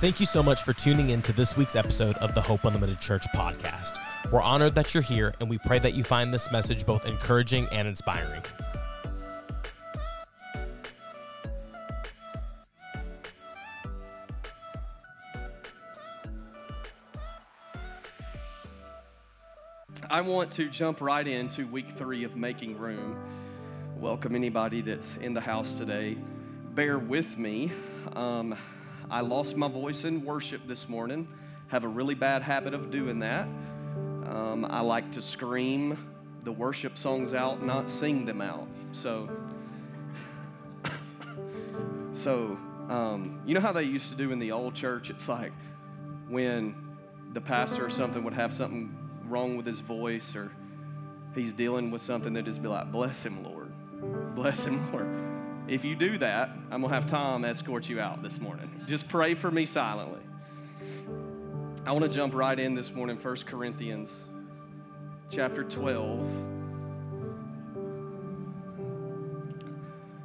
Thank you so much for tuning in to this week's episode of the Hope Unlimited Church podcast. We're honored that you're here, and we pray that you find this message both encouraging and inspiring. I want to jump right into week three of Making Room. Welcome anybody that's in the house today. Bear with me. Um, I lost my voice in worship this morning. Have a really bad habit of doing that. Um, I like to scream the worship songs out, not sing them out. So, so um, you know how they used to do in the old church? It's like when the pastor or something would have something wrong with his voice or he's dealing with something, they'd just be like, "Bless him, Lord, bless him, Lord." If you do that, I'm going to have Tom escort you out this morning. Just pray for me silently. I want to jump right in this morning, 1 Corinthians chapter 12.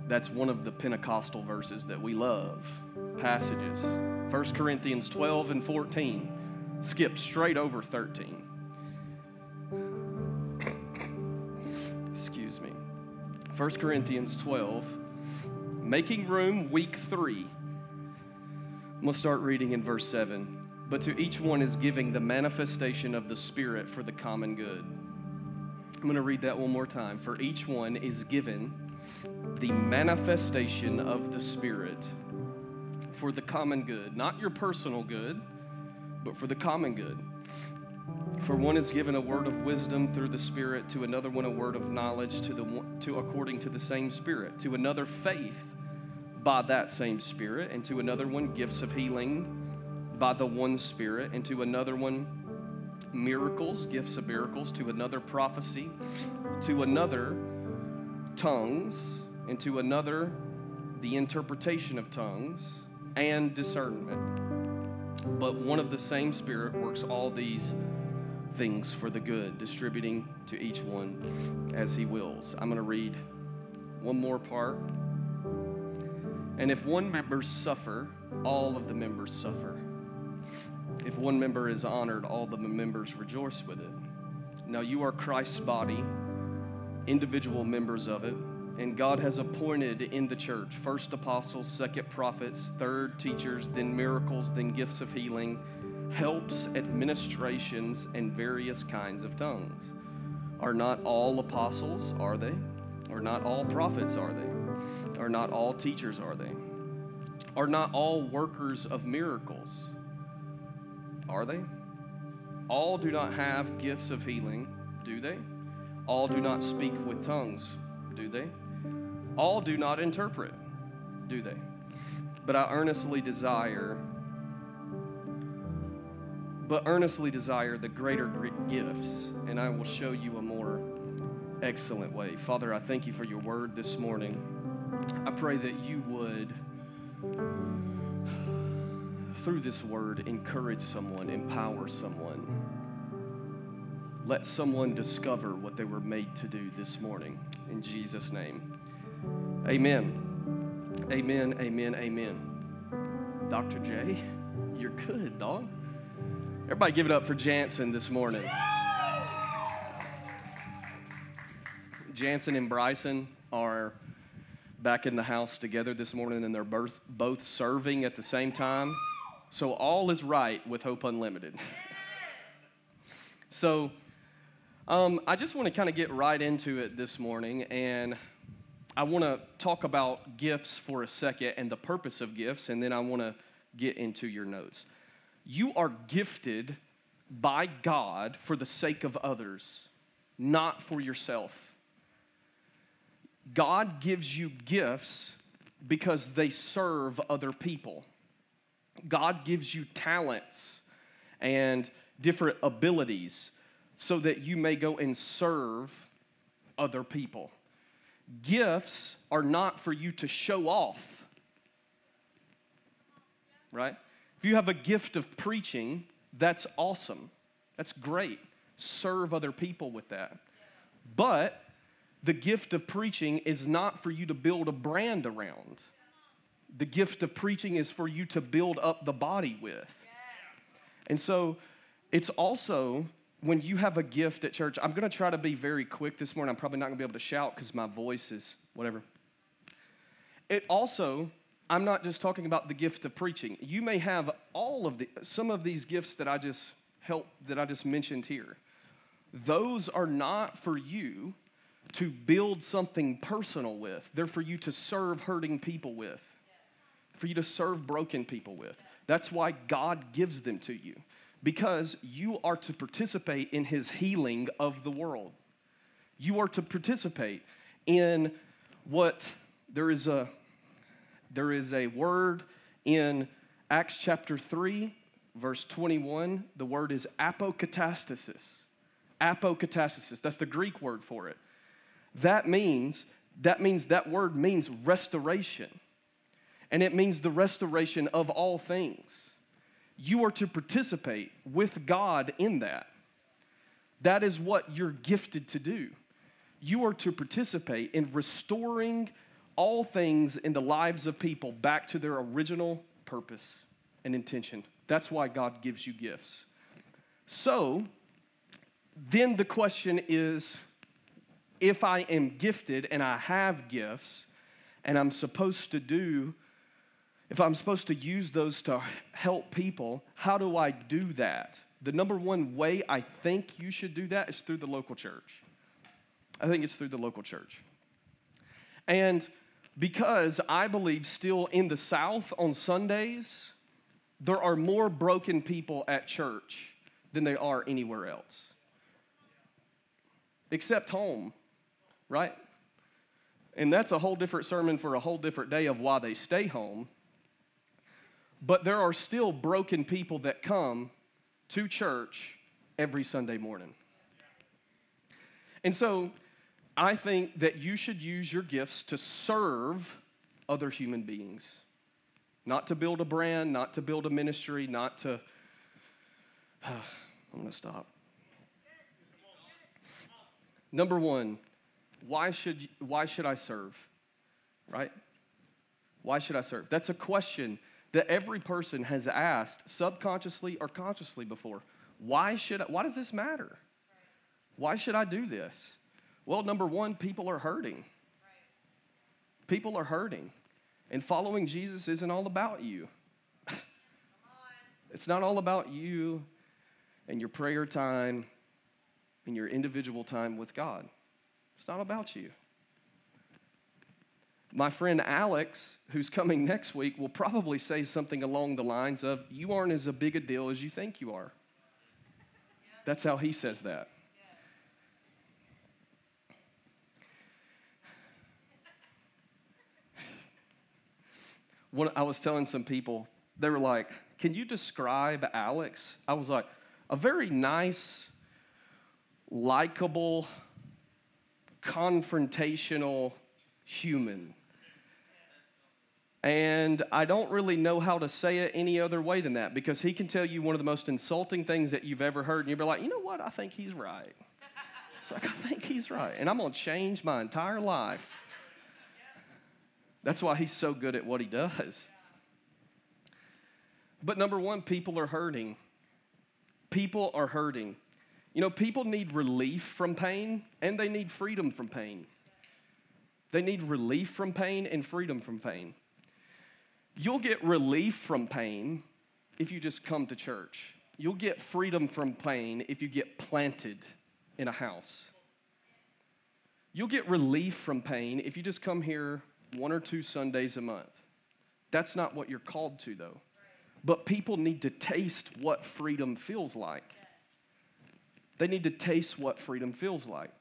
That's one of the Pentecostal verses that we love, passages. 1 Corinthians 12 and 14. Skip straight over 13. Excuse me. 1 Corinthians 12 Making room, week three. I'm going to start reading in verse 7. But to each one is giving the manifestation of the Spirit for the common good. I'm going to read that one more time. For each one is given the manifestation of the Spirit for the common good, not your personal good, but for the common good. For one is given a word of wisdom through the Spirit, to another one a word of knowledge, to the to according to the same Spirit, to another faith by that same Spirit, and to another one gifts of healing by the one Spirit, and to another one miracles, gifts of miracles, to another prophecy, to another tongues, and to another the interpretation of tongues and discernment. But one of the same Spirit works all these things for the good, distributing to each one as he wills. I'm going to read one more part. And if one member suffer, all of the members suffer. If one member is honored, all the members rejoice with it. Now you are Christ's body, individual members of it, and God has appointed in the church first apostles, second prophets, third teachers, then miracles, then gifts of healing, helps, administrations, and various kinds of tongues. Are not all apostles, are they? Are not all prophets, are they? Are not all teachers, are they? Are not all workers of miracles? Are they? All do not have gifts of healing, do they? All do not speak with tongues, do they? All do not interpret, do they? But I earnestly desire, but earnestly desire the greater gifts, and I will show you a more excellent way. Father, I thank you for your word this morning. I pray that you would, through this word, encourage someone, empower someone. Let someone discover what they were made to do this morning. In Jesus' name. Amen. Amen, amen, amen. Dr. J, you're good, dog. Everybody give it up for Jansen this morning. Jansen and Bryson are back in the house together this morning, and they're both, both serving at the same time. So all is right with Hope Unlimited. so um, I just want to kind of get right into it this morning, and I want to talk about gifts for a second and the purpose of gifts, and then I want to get into your notes. You are gifted by God for the sake of others, not for yourself. God gives you gifts because they serve other people. God gives you talents and different abilities so that you may go and serve other people. Gifts are not for you to show off, right? If you have a gift of preaching, that's awesome. That's great. Serve other people with that. But the gift of preaching is not for you to build a brand around. The gift of preaching is for you to build up the body with. And so it's also when you have a gift at church, I'm going to try to be very quick this morning. I'm probably not going to be able to shout because my voice is whatever. It also, I'm not just talking about the gift of preaching. You may have all of the, some of these gifts that I just helped, that I just mentioned here. Those are not for you to build something personal with, they're for you to serve hurting people with, for you to serve broken people with. That's why God gives them to you because you are to participate in his healing of the world. You are to participate in what there is a there is a word in Acts chapter 3 verse 21 the word is apokatastasis. Apokatastasis. That's the greek word for it. That means that means that word means restoration. And it means the restoration of all things. You are to participate with God in that. That is what you're gifted to do. You are to participate in restoring all things in the lives of people back to their original purpose and intention. That's why God gives you gifts. So, then the question is if I am gifted and I have gifts and I'm supposed to do if I'm supposed to use those to help people, how do I do that? The number one way I think you should do that is through the local church. I think it's through the local church. And because I believe still in the South on Sundays, there are more broken people at church than there are anywhere else. Except home, right? And that's a whole different sermon for a whole different day of why they stay home. But there are still broken people that come to church every Sunday morning. And so I think that you should use your gifts to serve other human beings, not to build a brand, not to build a ministry, not to. I'm going to stop. Number one, why should, why should I serve? Right? Why should I serve? That's a question that every person has asked subconsciously or consciously before. Why should I, why does this matter? Why should I do this? Well, number one, people are hurting. People are hurting. And following Jesus isn't all about you. it's not all about you and your prayer time and your individual time with God. It's not about you. My friend Alex, who's coming next week, will probably say something along the lines of, You aren't as big a deal as you think you are. That's how he says that. When I was telling some people, they were like, Can you describe Alex? I was like, A very nice, likable, confrontational human. And I don't really know how to say it any other way than that because he can tell you one of the most insulting things that you've ever heard, and you'll be like, you know what? I think he's right. It's like, I think he's right. And I'm going to change my entire life. That's why he's so good at what he does. But number one, people are hurting. People are hurting. You know, people need relief from pain and they need freedom from pain. They need relief from pain and freedom from pain. You'll get relief from pain if you just come to church. You'll get freedom from pain if you get planted in a house. You'll get relief from pain if you just come here one or two Sundays a month. That's not what you're called to, though. But people need to taste what freedom feels like. They need to taste what freedom feels like.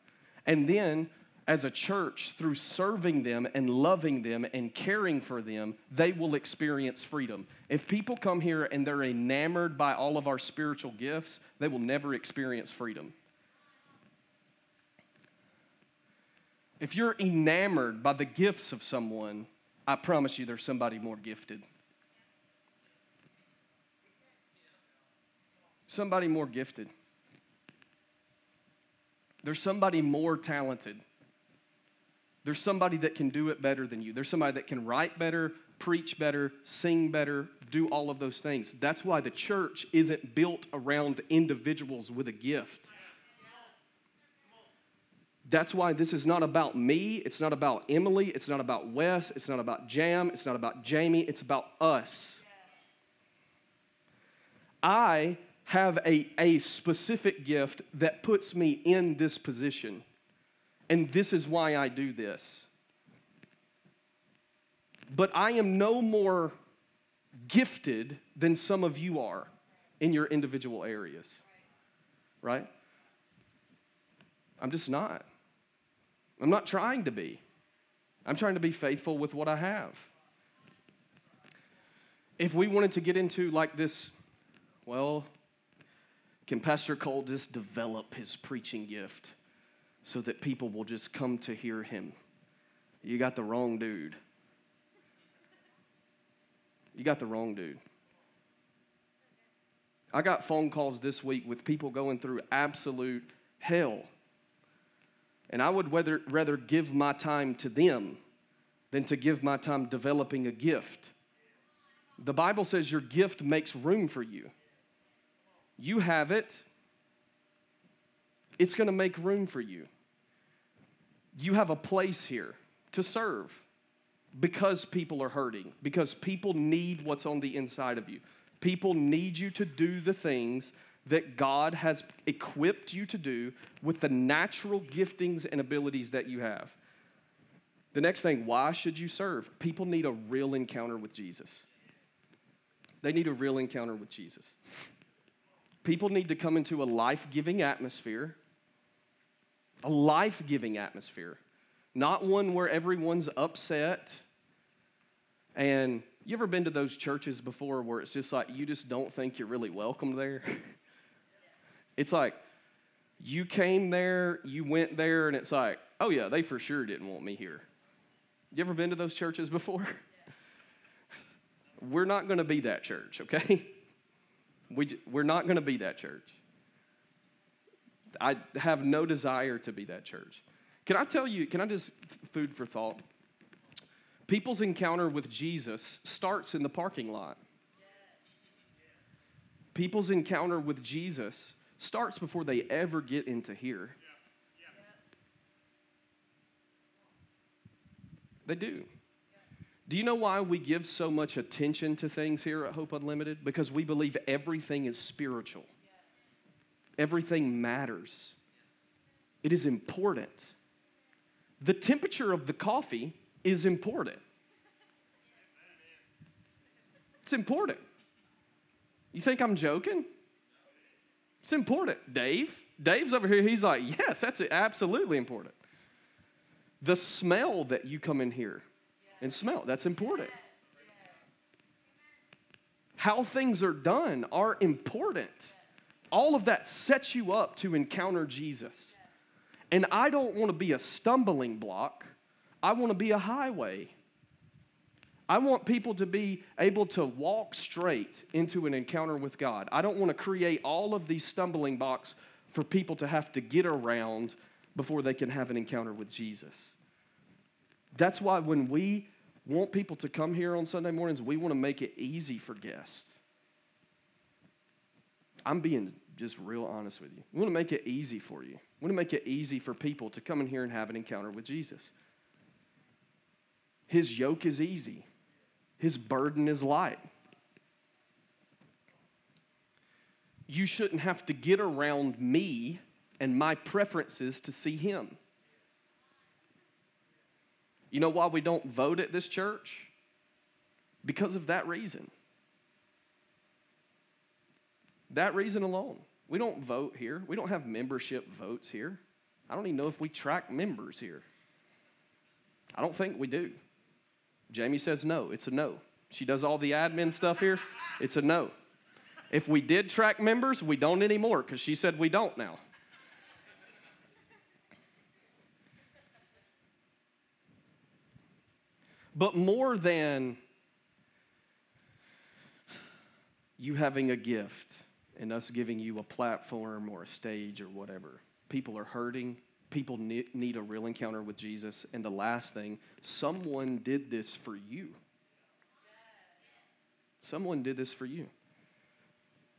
And then as a church, through serving them and loving them and caring for them, they will experience freedom. If people come here and they're enamored by all of our spiritual gifts, they will never experience freedom. If you're enamored by the gifts of someone, I promise you there's somebody more gifted. Somebody more gifted. There's somebody more talented. There's somebody that can do it better than you. There's somebody that can write better, preach better, sing better, do all of those things. That's why the church isn't built around individuals with a gift. That's why this is not about me. It's not about Emily. It's not about Wes. It's not about Jam. It's not about Jamie. It's about us. I have a, a specific gift that puts me in this position. And this is why I do this. But I am no more gifted than some of you are in your individual areas. Right? I'm just not. I'm not trying to be. I'm trying to be faithful with what I have. If we wanted to get into like this, well, can Pastor Cole just develop his preaching gift so that people will just come to hear him? You got the wrong dude. You got the wrong dude. I got phone calls this week with people going through absolute hell and I would rather, rather give my time to them than to give my time developing a gift. The Bible says your gift makes room for you. You have it, it's going to make room for you. You have a place here to serve because people are hurting, because people need what's on the inside of you. People need you to do the things that God has equipped you to do with the natural giftings and abilities that you have. The next thing, why should you serve? People need a real encounter with Jesus. They need a real encounter with Jesus. People need to come into a life giving atmosphere, a life giving atmosphere, not one where everyone's upset. And you ever been to those churches before where it's just like you just don't think you're really welcome there? It's like you came there, you went there, and it's like, oh yeah, they for sure didn't want me here. You ever been to those churches before? We're not going to be that church, okay? We, we're not going to be that church. I have no desire to be that church. Can I tell you, can I just, food for thought? People's encounter with Jesus starts in the parking lot. People's encounter with Jesus starts before they ever get into here. They do. Do you know why we give so much attention to things here at Hope Unlimited? Because we believe everything is spiritual, everything matters, it is important. The temperature of the coffee is important. It's important. You think I'm joking? It's important. Dave, Dave's over here. He's like, yes, that's absolutely important. The smell that you come in here and smell, that's important. How things are done are important. All of that sets you up to encounter Jesus. And I don't want to be a stumbling block, I want to be a highway. I want people to be able to walk straight into an encounter with God. I don't want to create all of these stumbling blocks for people to have to get around before they can have an encounter with Jesus. That's why when we want people to come here on Sunday mornings, we want to make it easy for guests. I'm being just real honest with you. We want to make it easy for you. We want to make it easy for people to come in here and have an encounter with Jesus. His yoke is easy. His burden is light. You shouldn't have to get around me and my preferences to see him. You know why we don't vote at this church? Because of that reason. That reason alone. We don't vote here. We don't have membership votes here. I don't even know if we track members here. I don't think we do. Jamie says no. It's a no. She does all the admin stuff here. It's a no. If we did track members, we don't anymore because she said we don't now. But more than you having a gift and us giving you a platform or a stage or whatever, people are hurting, people need a real encounter with Jesus. And the last thing, someone did this for you. Someone did this for you.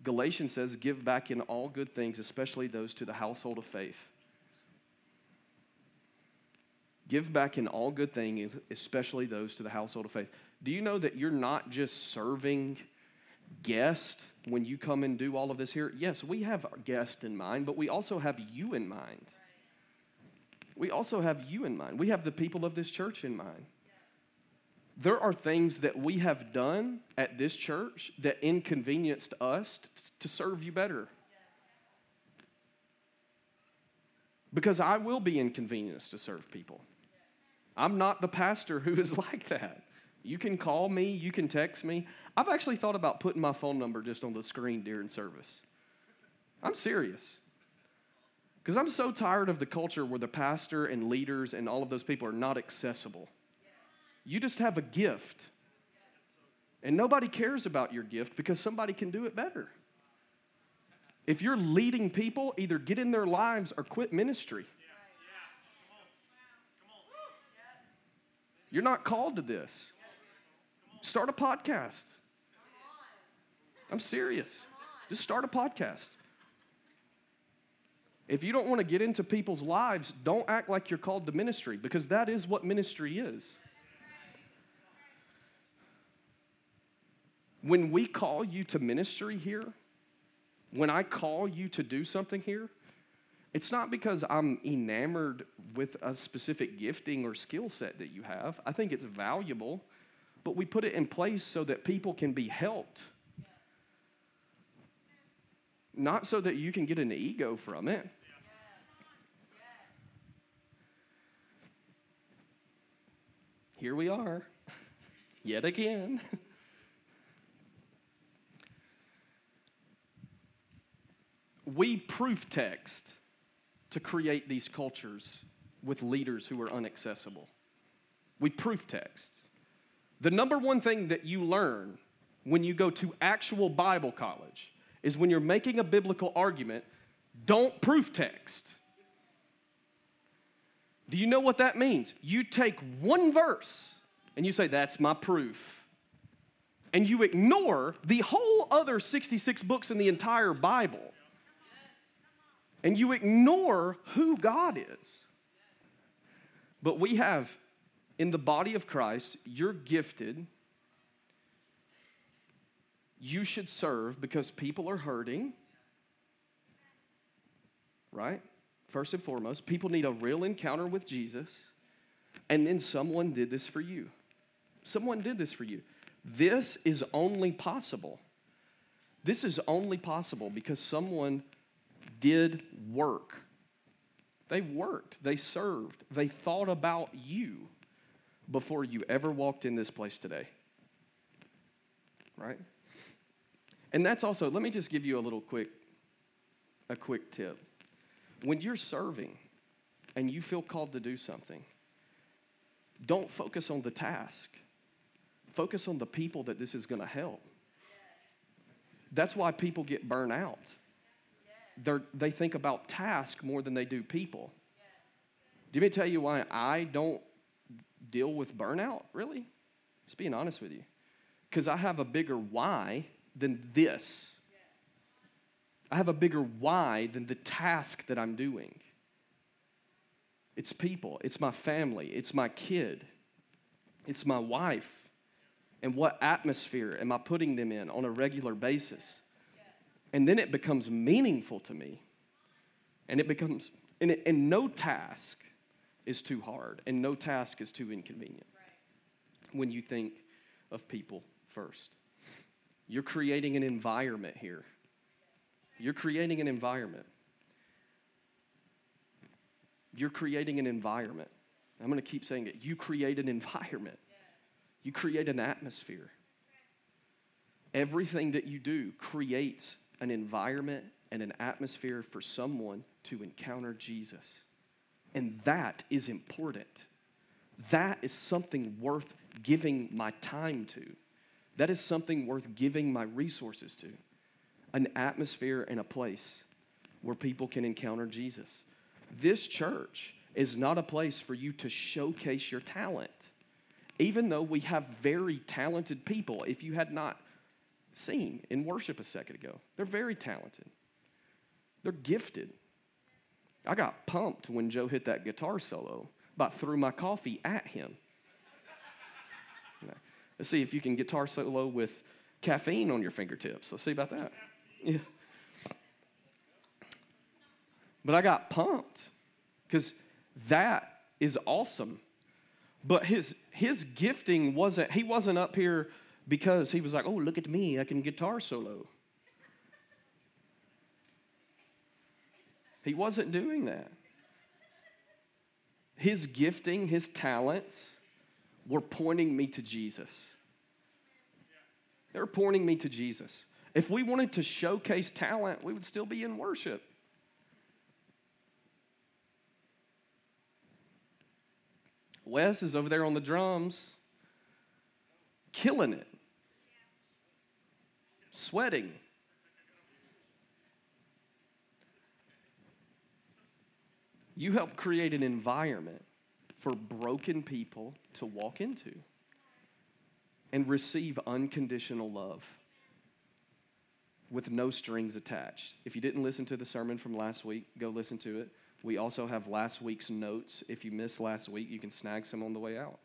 Galatians says, Give back in all good things, especially those to the household of faith. Give back in all good things, especially those to the household of faith. Do you know that you're not just serving guests when you come and do all of this here? Yes, we have our guest in mind, but we also have you in mind. We also have you in mind. We have the people of this church in mind there are things that we have done at this church that inconvenienced us t- to serve you better. Because I will be inconvenienced to serve people. I'm not the pastor who is like that. You can call me, you can text me. I've actually thought about putting my phone number just on the screen during service. I'm serious. Because I'm so tired of the culture where the pastor and leaders and all of those people are not accessible. You just have a gift. And nobody cares about your gift because somebody can do it better. If you're leading people, either get in their lives or quit ministry. You're not called to this. Start a podcast. I'm serious. Just start a podcast. If you don't want to get into people's lives, don't act like you're called to ministry because that is what ministry is. When we call you to ministry here, when I call you to do something here, it's not because I'm enamored with a specific gifting or skill set that you have. I think it's valuable, but we put it in place so that people can be helped. Not so that you can get an ego from it. Here we are, yet again. we proof text to create these cultures with leaders who are unaccessible. We proof text. The number one thing that you learn when you go to actual Bible college is when you're making a biblical argument, don't proof text. Do you know what that means? You take one verse and you say, That's my proof. And you ignore the whole other 66 books in the entire Bible and you ignore who God is. But we have in the body of Christ, you're gifted. You should serve because people are hurting, right? First and foremost, people need a real encounter with Jesus. And then someone did this for you. Someone did this for you. This is only possible. This is only possible because someone did work. They worked, they served, they thought about you before you ever walked in this place today. Right? And that's also, let me just give you a little quick a quick tip. When you're serving and you feel called to do something, don't focus on the task. Focus on the people that this is going to help. That's why people get burnt out they think about task more than they do people. Do me tell you why I don't deal with burnout, really? Just being honest with you. Because I have a bigger why than this. I have a bigger why than the task that I'm doing. It's people, it's my family, it's my kid, it's my wife. And what atmosphere am I putting them in on a regular basis? And then it becomes meaningful to me. And it becomes, and, it, and no task is too hard, and no task is too inconvenient right. when you think of people first. You're creating an environment here. You're creating an environment. You're creating an environment. I'm going to keep saying it. You create an environment, you create an atmosphere. Everything that you do creates an environment and an atmosphere for someone to encounter Jesus. And that is important. That is something worth giving my time to. That is something worth giving my resources to. An atmosphere and a place where people can encounter Jesus. This church is not a place for you to showcase your talent. Even though we have very talented people, if you had not seen in worship a second ago. They're very talented, they're gifted. I got pumped when Joe hit that guitar solo, about threw my coffee at him. Let's see if you can guitar solo with caffeine on your fingertips. Let's see about that. Yeah. But I got pumped because that is awesome. But his his gifting wasn't, he wasn't up here because he was like, oh, look at me, I can guitar solo. He wasn't doing that. His gifting, his talents were pointing me to Jesus. They were pointing me to Jesus. If we wanted to showcase talent, we would still be in worship. Wes is over there on the drums, killing it, sweating. You help create an environment for broken people to walk into and receive unconditional love with no strings attached. If you didn't listen to the sermon from last week, go listen to it. We also have last week's notes. If you missed last week, you can snag some on the way out.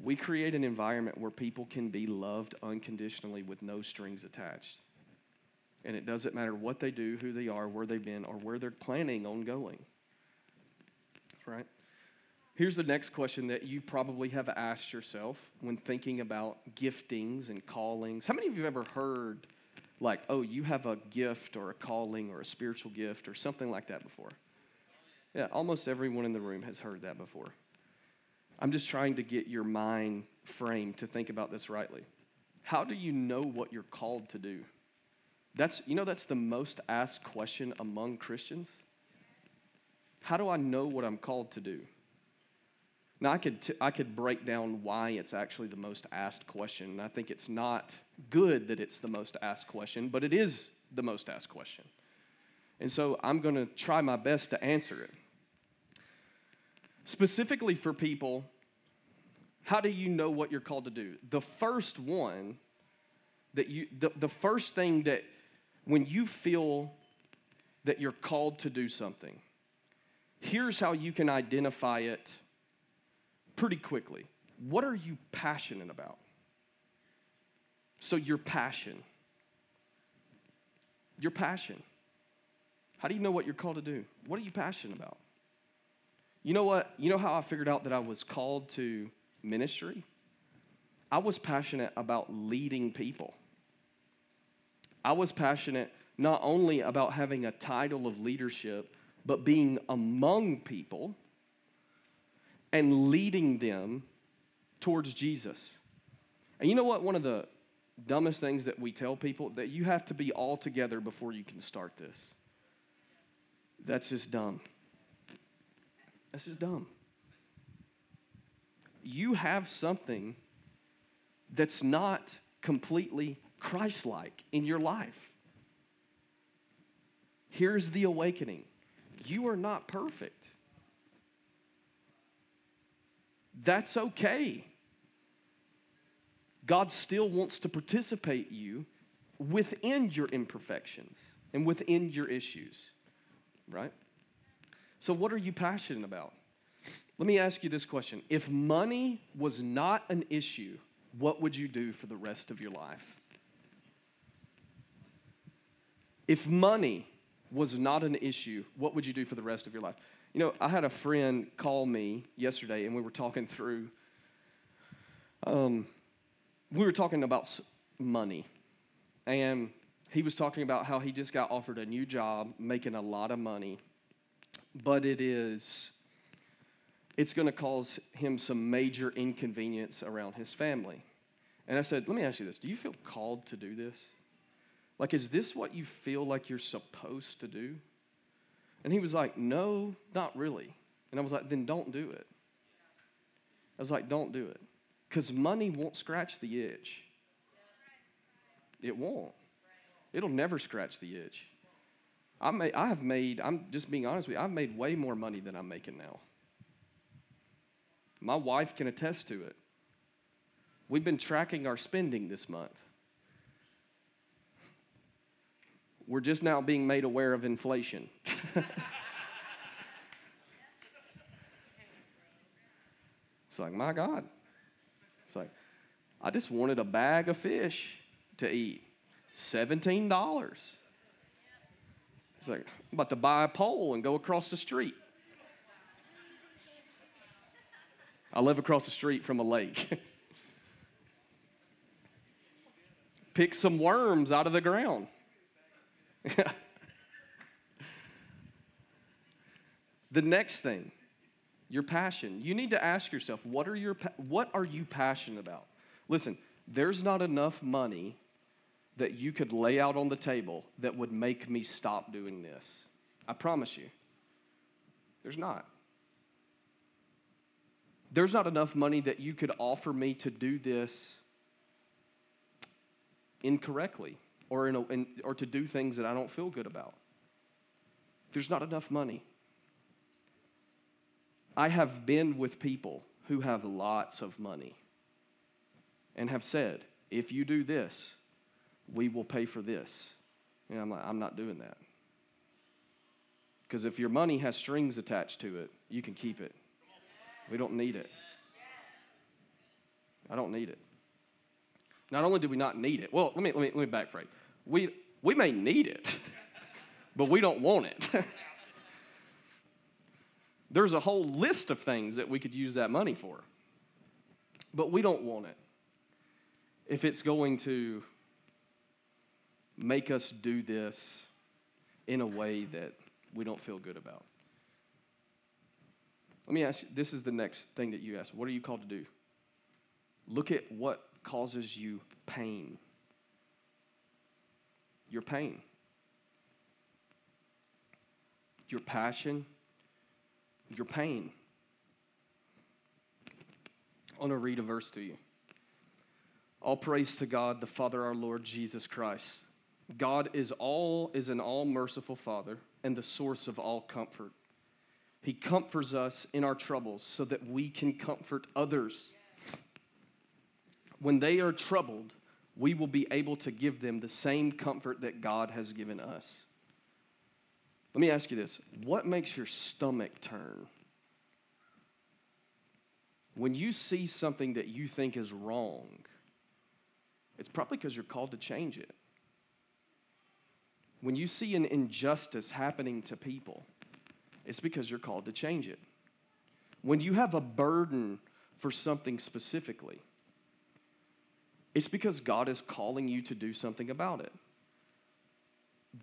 We create an environment where people can be loved unconditionally with no strings attached. And it doesn't matter what they do, who they are, where they've been, or where they're planning on going. Right? Here's the next question that you probably have asked yourself when thinking about giftings and callings. How many of you have ever heard like, oh, you have a gift or a calling or a spiritual gift or something like that before? Yeah, almost everyone in the room has heard that before. I'm just trying to get your mind framed to think about this rightly. How do you know what you're called to do? That's, you know, that's the most asked question among Christians. How do I know what I'm called to do? Now, I could, t- I could break down why it's actually the most asked question. And I think it's not good that it's the most asked question, but it is the most asked question. And so I'm going to try my best to answer it. Specifically for people, how do you know what you're called to do? The first one that you, the, the first thing that when you feel that you're called to do something, here's how you can identify it pretty quickly. What are you passionate about? So, your passion. Your passion. How do you know what you're called to do? What are you passionate about? You know what? You know how I figured out that I was called to ministry? I was passionate about leading people. I was passionate not only about having a title of leadership, but being among people and leading them towards Jesus. And you know what? One of the dumbest things that we tell people that you have to be all together before you can start this. That's just dumb. That's just dumb. You have something that's not completely Christ like in your life. Here's the awakening you are not perfect. That's okay. God still wants to participate you within your imperfections and within your issues, right? So, what are you passionate about? Let me ask you this question If money was not an issue, what would you do for the rest of your life? If money was not an issue, what would you do for the rest of your life? You know, I had a friend call me yesterday, and we were talking through. Um, we were talking about money, and he was talking about how he just got offered a new job, making a lot of money, but it is it's going to cause him some major inconvenience around his family. And I said, Let me ask you this Do you feel called to do this? Like, is this what you feel like you're supposed to do? And he was like, No, not really. And I was like, Then don't do it. I was like, Don't do it. Because money won't scratch the itch. It won't. It'll never scratch the itch. I, may, I have made, I'm just being honest with you, I've made way more money than I'm making now. My wife can attest to it. We've been tracking our spending this month. We're just now being made aware of inflation. it's like, my God. It's like, I just wanted a bag of fish to eat. $17. It's like, I'm about to buy a pole and go across the street. I live across the street from a lake. Pick some worms out of the ground. the next thing, your passion. You need to ask yourself, what are, your, what are you passionate about? Listen, there's not enough money that you could lay out on the table that would make me stop doing this. I promise you. There's not. There's not enough money that you could offer me to do this incorrectly or, in a, in, or to do things that I don't feel good about. There's not enough money. I have been with people who have lots of money and have said, if you do this, we will pay for this. And I'm like, I'm not doing that. Because if your money has strings attached to it, you can keep it. We don't need it. I don't need it. Not only do we not need it, well, let me, let me, let me backphrase. We, we may need it, but we don't want it. There's a whole list of things that we could use that money for, but we don't want it. If it's going to make us do this in a way that we don't feel good about. Let me ask you this is the next thing that you ask. What are you called to do? Look at what causes you pain. Your pain, your passion, your pain. I want to read a verse to you. All praise to God, the Father, our Lord Jesus Christ God is all is an all merciful Father and the source of all comfort. He comforts us in our troubles so that we can comfort others. When they are troubled, we will be able to give them the same comfort that God has given us. Let me ask you this what makes your stomach turn? When you see something that you think is wrong, it's probably because you're called to change it when you see an injustice happening to people, it's because you're called to change it. When you have a burden for something specifically, it's because God is calling you to do something about it.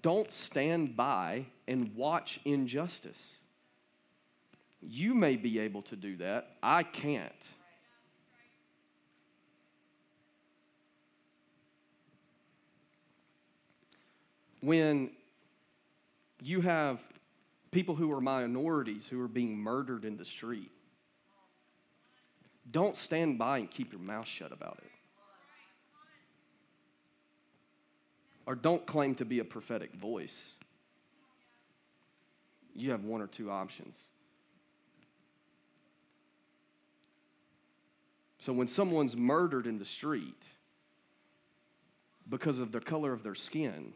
Don't stand by and watch injustice. You may be able to do that. I can't. when you have people who are minorities who are being murdered in the street, don't stand by and keep your mouth shut about it. Or don't claim to be a prophetic voice. You have one or two options. So when someone's murdered in the street because of the color of their skin,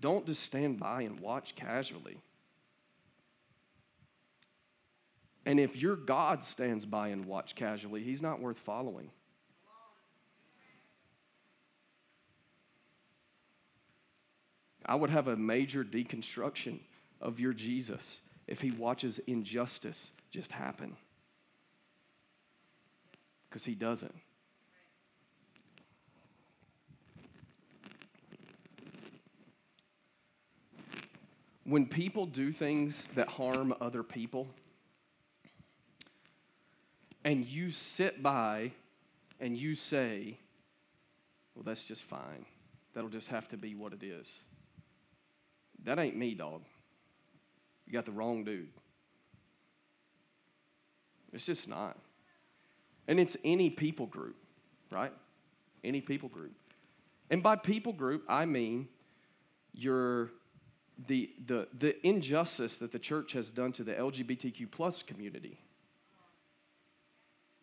don't just stand by and watch casually. And if your God stands by and watch casually, he's not worth following. I would have a major deconstruction of your Jesus if he watches injustice just happen. Because he doesn't. when people do things that harm other people, and you sit by and you say, well, that's just fine. That'll just have to be what it is. That ain't me, dog. You got the wrong dude. It's just not. And it's any people group, right? Any people group. And by people group, I mean your the, the, the injustice that the church has done to the LGBTQ plus community.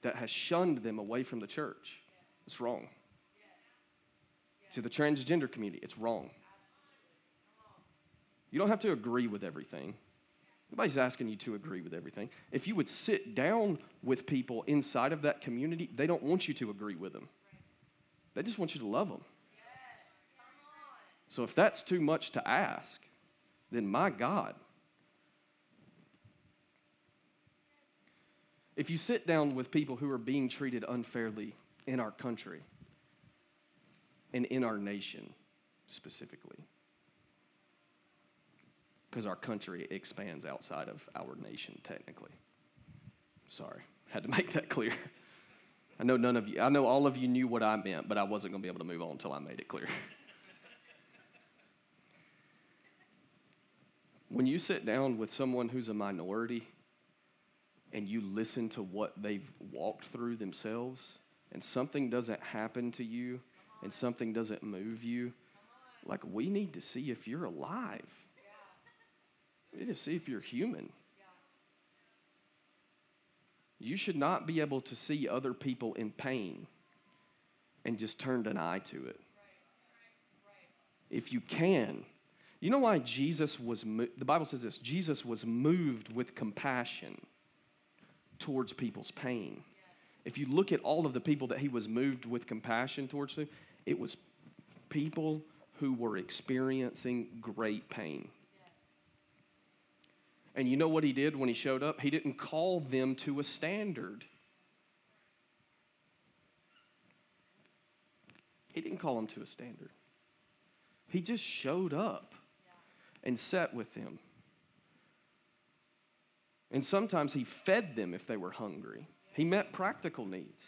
that has shunned them away from the church. It's wrong. To the transgender community, it's wrong. You don't have to agree with everything. Nobody's asking you to agree with everything. If you would sit down with people inside of that community, they don't want you to agree with them. They just want you to love them. So if that's too much to ask, then my God. If you sit down with people who are being treated unfairly in our country and in our nation specifically, because our country expands outside of our nation, technically. Sorry, had to make that clear. I know none of you, I know all of you knew what I meant, but I wasn't going to be able to move on until I made it clear. when you sit down with someone who's a minority and you listen to what they've walked through themselves, and something doesn't happen to you and something doesn't move you, like we need to see if you're alive. We need to see if you're human. You should not be able to see other people in pain and just turn an eye to it. If you can, you know why Jesus was, mo- the Bible says this Jesus was moved with compassion towards people's pain. If you look at all of the people that he was moved with compassion towards it was people who were experiencing great pain. And you know what he did when he showed up? He didn't call them to a standard. He didn't call them to a standard. He just showed up and sat with them. And sometimes he fed them if they were hungry. He met practical needs,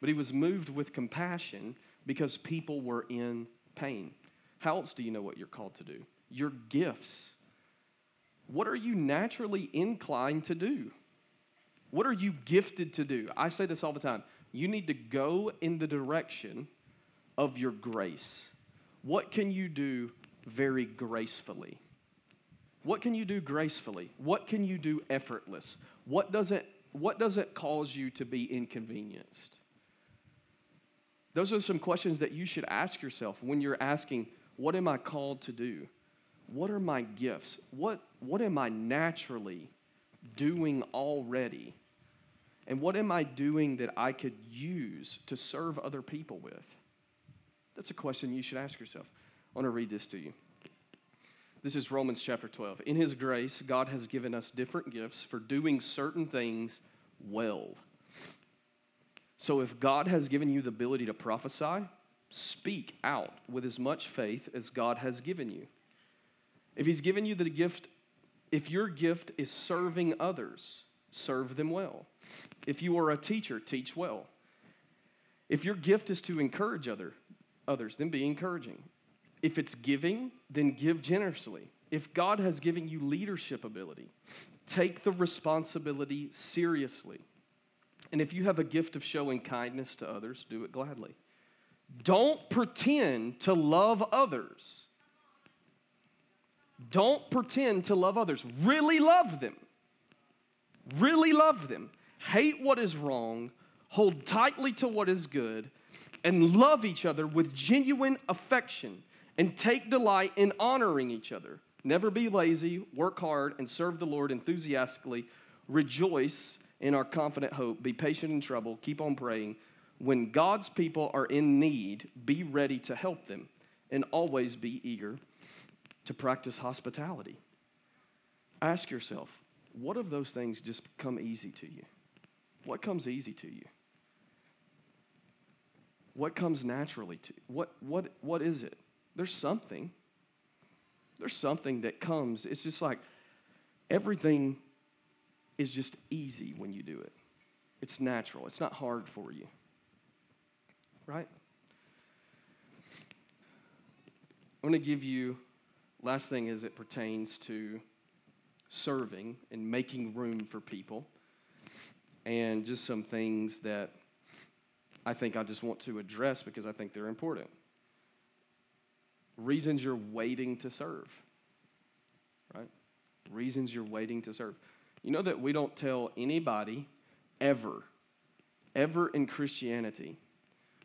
but he was moved with compassion because people were in pain. How else do you know what you're called to do? Your gifts what are you naturally inclined to do? What are you gifted to do? I say this all the time. You need to go in the direction of your grace. What can you do very gracefully? What can you do gracefully? What can you do effortless? What doesn't, what doesn't cause you to be inconvenienced? Those are some questions that you should ask yourself when you're asking, What am I called to do? what are my gifts? What, what am I naturally doing already? And what am I doing that I could use to serve other people with? That's a question you should ask yourself. I want to read this to you. This is Romans chapter 12. In His grace, God has given us different gifts for doing certain things well. So if God has given you the ability to prophesy, speak out with as much faith as God has given you. If He's given you the gift, if your gift is serving others, serve them well. If you are a teacher, teach well. If your gift is to encourage other, others, then be encouraging. If it's giving, then give generously. If God has given you leadership ability, take the responsibility seriously. And if you have a gift of showing kindness to others, do it gladly. Don't pretend to love others don't pretend to love others. Really love them. Really love them. Hate what is wrong. Hold tightly to what is good. And love each other with genuine affection. And take delight in honoring each other. Never be lazy. Work hard and serve the Lord enthusiastically. Rejoice in our confident hope. Be patient in trouble. Keep on praying. When God's people are in need, be ready to help them. And always be eager to practice hospitality. Ask yourself, what of those things just come easy to you? What comes easy to you? What comes naturally to you? What, what, what is it? There's something. There's something that comes. It's just like everything is just easy when you do it. It's natural. It's not hard for you. Right? I'm going to give you Last thing is it pertains to serving and making room for people. And just some things that I think I just want to address because I think they're important. Reasons you're waiting to serve, right? Reasons you're waiting to serve. You know that we don't tell anybody ever, ever in Christianity,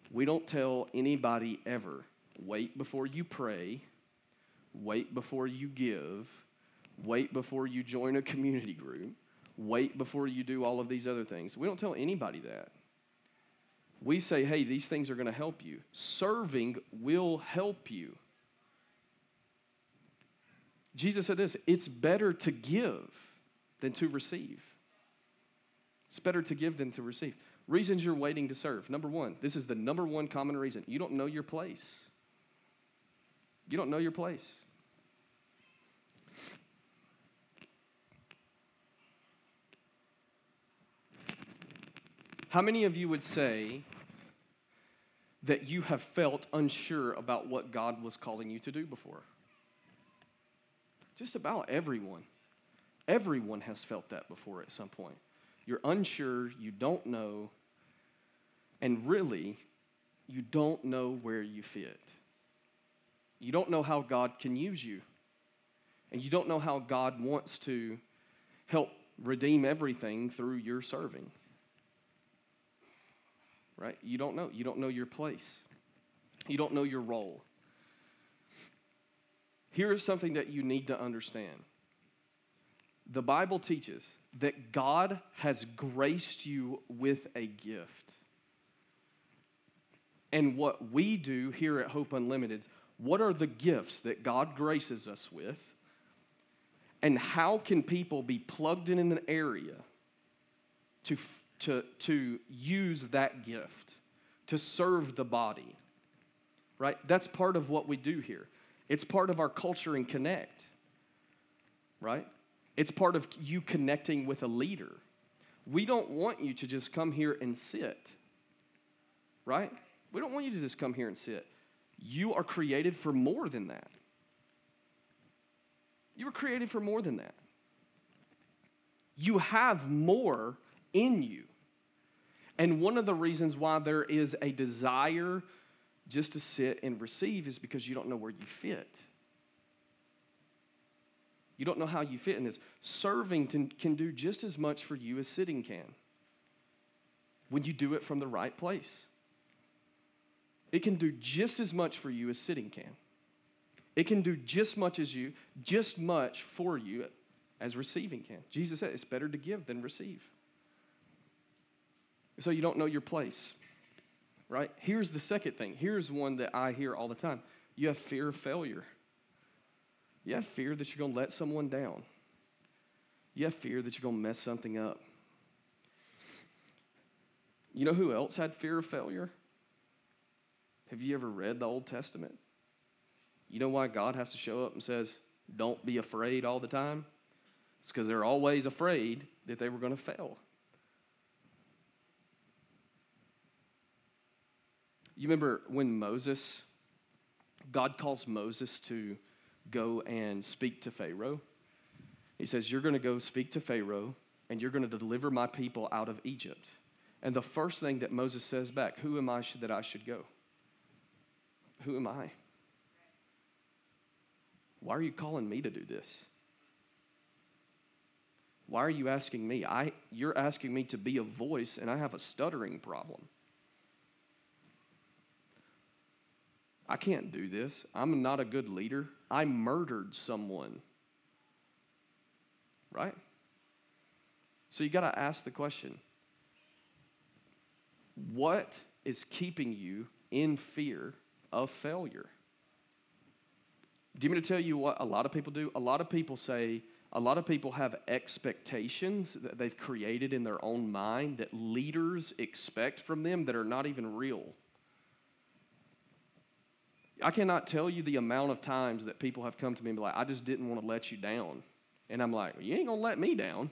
we don't tell anybody ever wait before you pray, wait before you give, wait before you join a community group, wait before you do all of these other things. We don't tell anybody that. We say, hey, these things are going to help you. Serving will help you. Jesus said this it's better to give than to receive. It's better to give than to receive. Reasons you're waiting to serve. Number one, this is the number one common reason. You don't know your place. You don't know your place. How many of you would say that you have felt unsure about what God was calling you to do before? Just about everyone. Everyone has felt that before at some point. You're unsure, you don't know, and really, you don't know where you fit. You don't know how God can use you. And you don't know how God wants to help redeem everything through your serving. Right? You don't know. You don't know your place. You don't know your role. Here is something that you need to understand. The Bible teaches that God has graced you with a gift. And what we do here at Hope Unlimited, what are the gifts that God graces us with? And how can people be plugged in an area to, to, to use that gift, to serve the body? Right? That's part of what we do here. It's part of our culture and connect, right? It's part of you connecting with a leader. We don't want you to just come here and sit, right? We don't want you to just come here and sit. You are created for more than that. You were created for more than that. You have more in you. And one of the reasons why there is a desire just to sit and receive is because you don't know where you fit. You don't know how you fit in this. Serving can, do just as much for you as sitting can when you do it from the right place. It can do just as much for you as sitting can. It can do just much as you, just much for you as receiving can. Jesus said it's better to give than receive. So you don't know your place right? Here's the second thing. Here's one that I hear all the time you have fear of failure. You have fear that you're going to let someone down. You have fear that you're going to mess something up. You know who else had fear of failure? Have you ever read the Old Testament? You know why God has to show up and says, Don't be afraid all the time? It's because they're always afraid that they were going to fail. You remember when Moses, God calls Moses to go and speak to Pharaoh? He says, You're going to go speak to Pharaoh and you're going to deliver my people out of Egypt. And the first thing that Moses says back, Who am I that I should go? Who am I? Why are you calling me to do this? Why are you asking me? I, you're asking me to be a voice, and I have a stuttering problem. I can't do this. I'm not a good leader. I murdered someone. Right? So you got to ask the question what is keeping you in fear of failure? Do you mean to tell you what a lot of people do? A lot of people say, a lot of people have expectations that they've created in their own mind that leaders expect from them that are not even real. I cannot tell you the amount of times that people have come to me and be like, I just didn't want to let you down. And I'm like, you ain't going to let me down.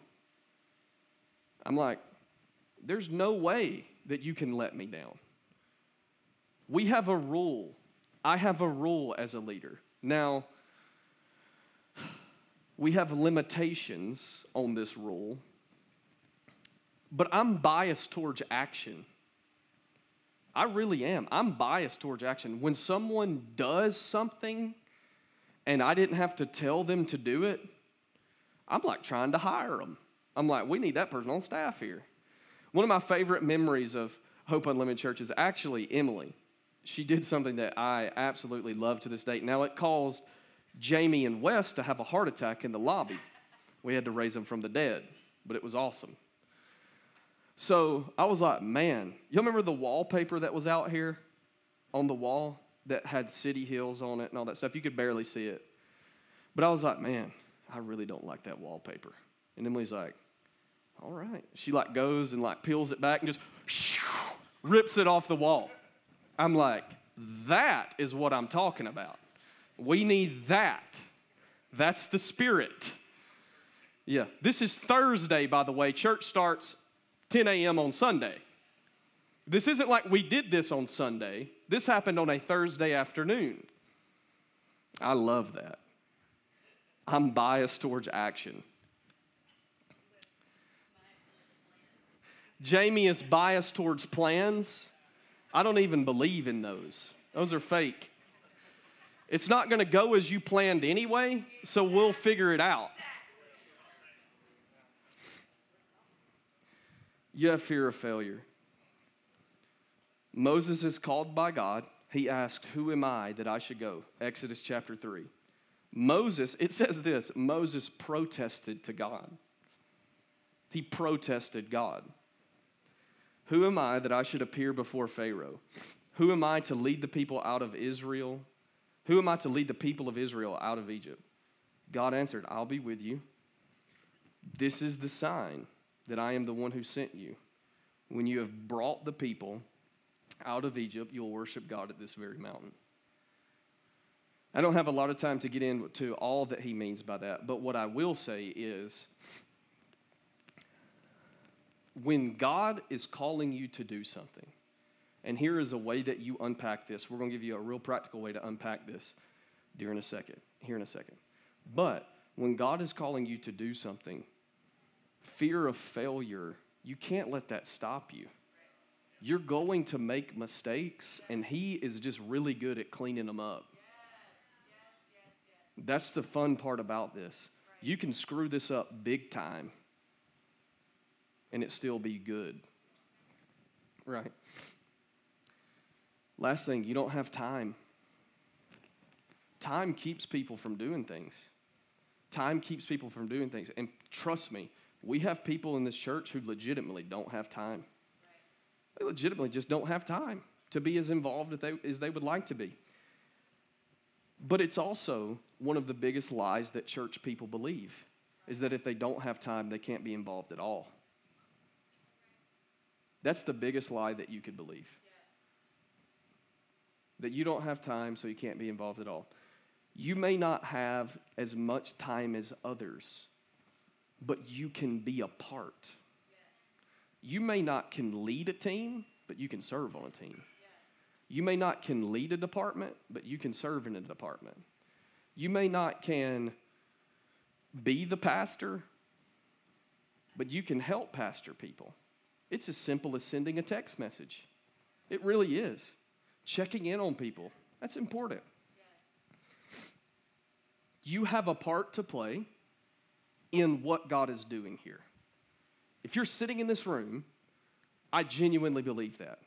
I'm like, there's no way that you can let me down. We have a rule. I have a rule as a leader. Now, we have limitations on this rule, but I'm biased towards action. I really am. I'm biased towards action. When someone does something and I didn't have to tell them to do it, I'm like trying to hire them. I'm like, we need that person on staff here. One of my favorite memories of Hope Unlimited Church is actually Emily. She did something that I absolutely love to this day. Now, it caused Jamie and Wes to have a heart attack in the lobby. We had to raise them from the dead, but it was awesome. So I was like, man, you remember the wallpaper that was out here on the wall that had city hills on it and all that stuff? You could barely see it. But I was like, man, I really don't like that wallpaper. And Emily's like, all right. She like goes and like peels it back and just rips it off the wall. I'm like, that is what I'm talking about. We need that. That's the spirit. Yeah. This is Thursday, by the way. Church starts 10 a.m. on Sunday. This isn't like we did this on Sunday. This happened on a Thursday afternoon. I love that. I'm biased towards action. Jamie is biased towards plans. I don't even believe in those, those are fake. It's not going to go as you planned anyway, so we'll figure it out. You have fear of failure. Moses is called by God. He asked, Who am I that I should go? Exodus chapter 3. Moses, it says this Moses protested to God. He protested God. Who am I that I should appear before Pharaoh? Who am I to lead the people out of Israel? Who am I to lead the people of Israel out of Egypt? God answered, I'll be with you. This is the sign that I am the one who sent you. When you have brought the people out of Egypt, you'll worship God at this very mountain. I don't have a lot of time to get into all that he means by that, but what I will say is when God is calling you to do something, and here is a way that you unpack this. We're going to give you a real practical way to unpack this during a second, here in a second. But when God is calling you to do something, fear of failure, you can't let that stop you. You're going to make mistakes, and He is just really good at cleaning them up. That's the fun part about this. You can screw this up big time and it still be good. Right. Last thing, you don't have time. Time keeps people from doing things. Time keeps people from doing things. And trust me, we have people in this church who legitimately don't have time. They legitimately just don't have time to be as involved as they, as they would like to be. But it's also one of the biggest lies that church people believe is that if they don't have time, they can't be involved at all. That's the biggest lie that you could believe. That you don't have time, so you can't be involved at all. You may not have as much time as others, but you can be a part. You may not can lead a team, but you can serve on a team. You may not can lead a department, but you can serve in a department. You may not can be the pastor, but you can help pastor people. It's as simple as sending a text message. It really is. Checking in on people. That's important. You have a part to play in what God is doing here. If you're sitting in this room, I genuinely believe that.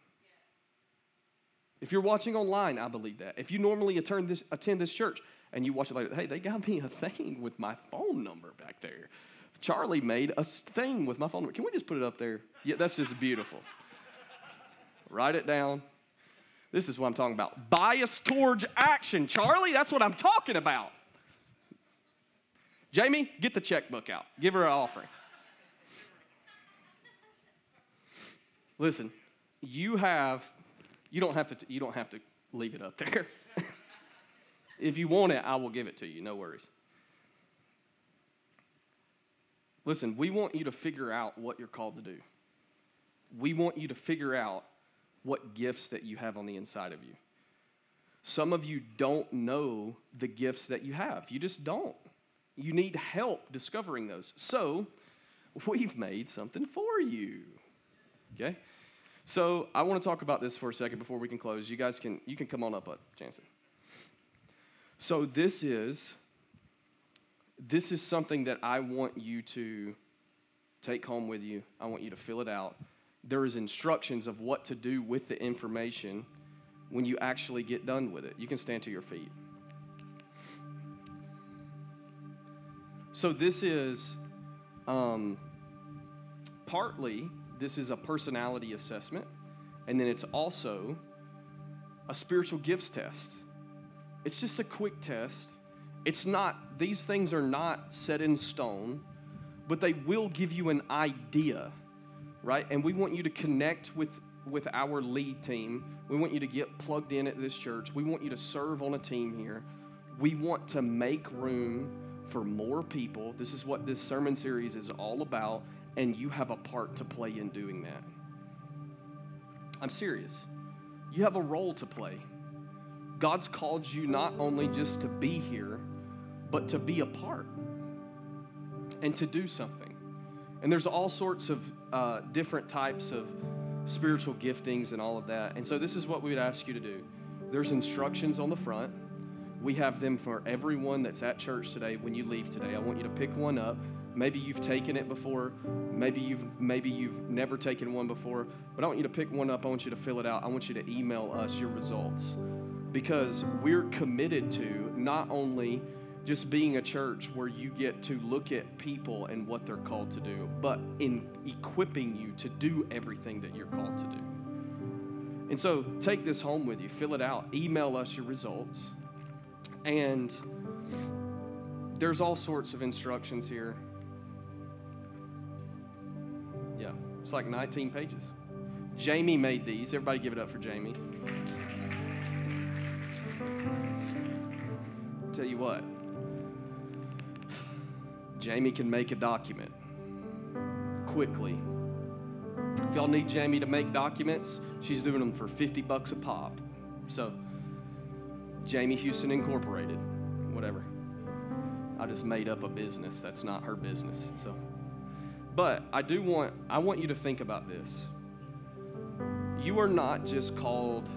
If you're watching online, I believe that. If you normally attend this, attend this church and you watch it later, hey, they got me a thing with my phone number back there. Charlie made a thing with my phone number. Can we just put it up there? Yeah, that's just beautiful. Write it down. This is what I'm talking about. Bias towards action. Charlie, that's what I'm talking about. Jamie, get the checkbook out. Give her an offering. Listen, you have, you don't have to, you don't have to leave it up there. if you want it, I will give it to you. No worries. Listen, we want you to figure out what you're called to do. We want you to figure out what gifts that you have on the inside of you. Some of you don't know the gifts that you have. You just don't. You need help discovering those. So, we've made something for you. Okay? So, I want to talk about this for a second before we can close. You guys can you can come on up, uh, Jansen. So, this is this is something that I want you to take home with you. I want you to fill it out. there is instructions of what to do with the information when you actually get done with it. You can stand to your feet. So this is um, partly this is a personality assessment, and then it's also a spiritual gifts test. It's just a quick test. It's not, these things are not set in stone, but they will give you an idea, right? And we want you to connect with, with our lead team. We want you to get plugged in at this church. We want you to serve on a team here. We want to make room for more people. This is what this sermon series is all about, and you have a part to play in doing that. I'm serious. You have a role to play. God's called you not only just to be here, but to be a part and to do something. And there's all sorts of uh, different types of spiritual giftings and all of that. And so, this is what we would ask you to do there's instructions on the front. We have them for everyone that's at church today when you leave today. I want you to pick one up. Maybe you've taken it before. Maybe you've maybe you've never taken one before. But I want you to pick one up. I want you to fill it out. I want you to email us your results because we're committed to not only just being a church where you get to look at people and what they're called to do, but in equipping you to do everything that you're called to do. And so take this home with you, fill it out, email us your results. And there's all sorts of instructions here. Yeah, it's like 19 pages. Jamie made these. Everybody give it up for Jamie. Tell you what, Jamie can make a document quickly. If y'all need Jamie to make documents, she's doing them for 50 bucks a pop. So, Jamie Houston Incorporated, whatever. I just made up a business. That's not her business. So, but I do want I want you to think about this. You are not just called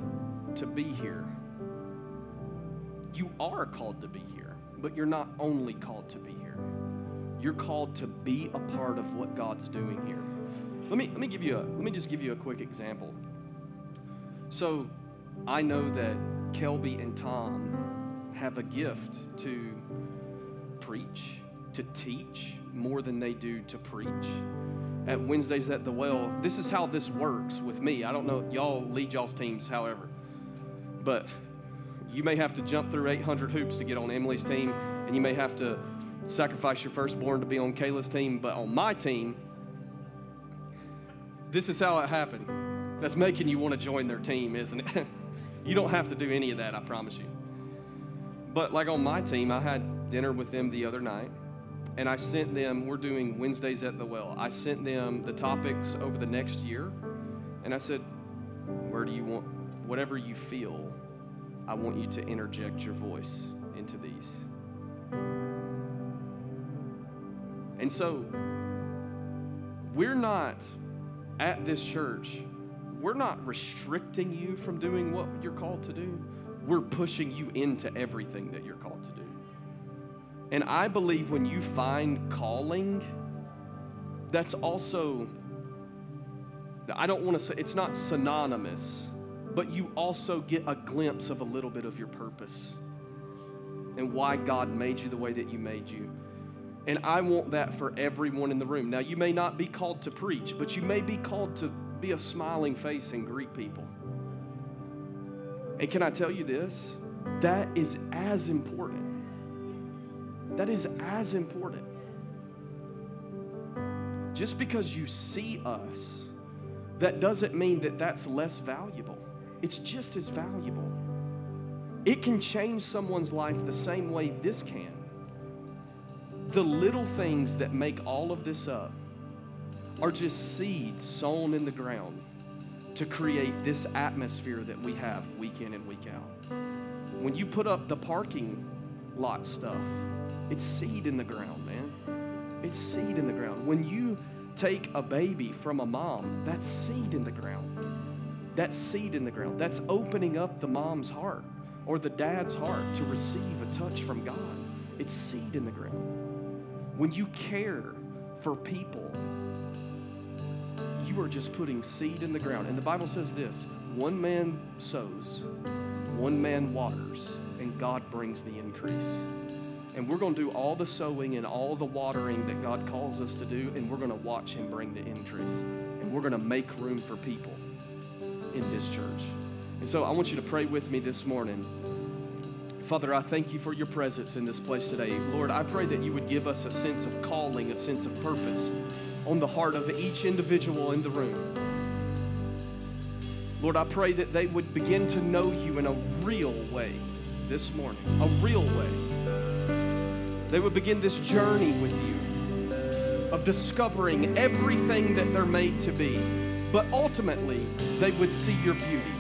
to be here you are called to be here, but you're not only called to be here. You're called to be a part of what God's doing here. Let me, let me give you a, let me just give you a quick example. So I know that Kelby and Tom have a gift to preach, to teach more than they do to preach. At Wednesdays at the Well, this is how this works with me. I don't know, y'all lead y'all's teams, however. But you may have to jump through 800 hoops to get on Emily's team, and you may have to sacrifice your firstborn to be on Kayla's team. But on my team, this is how it happened. That's making you want to join their team, isn't it? you don't have to do any of that, I promise you. But like on my team, I had dinner with them the other night, and I sent them, we're doing Wednesdays at the Well. I sent them the topics over the next year, and I said, Where do you want, whatever you feel, I want you to interject your voice into these. And so, we're not at this church, we're not restricting you from doing what you're called to do. We're pushing you into everything that you're called to do. And I believe when you find calling, that's also, I don't want to say, it's not synonymous but you also get a glimpse of a little bit of your purpose and why God made you the way that you made you. And I want that for everyone in the room. Now, you may not be called to preach, but you may be called to be a smiling face and greet people. And can I tell you this? That is as important. That is as important. Just because you see us, that doesn't mean that that's less valuable it's just as valuable. It can change someone's life the same way this can. The little things that make all of this up are just seeds sown in the ground to create this atmosphere that we have week in and week out. When you put up the parking lot stuff, it's seed in the ground, man. It's seed in the ground. When you take a baby from a mom, that's seed in the ground. That's seed in the ground. That's opening up the mom's heart or the dad's heart to receive a touch from God. It's seed in the ground. When you care for people, you are just putting seed in the ground. And the Bible says this one man sows, one man waters, and God brings the increase. And we're going to do all the sowing and all the watering that God calls us to do, and we're going to watch Him bring the increase. And we're going to make room for people in this church. And so I want you to pray with me this morning. Father, I thank you for your presence in this place today. Lord, I pray that you would give us a sense of calling, a sense of purpose on the heart of each individual in the room. Lord, I pray that they would begin to know you in a real way this morning, a real way. They would begin this journey with you of discovering everything that they're made to be. But ultimately, they would see your beauty.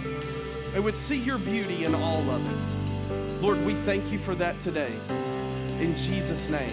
They would see your beauty in all of it. Lord, we thank you for that today. In Jesus' name.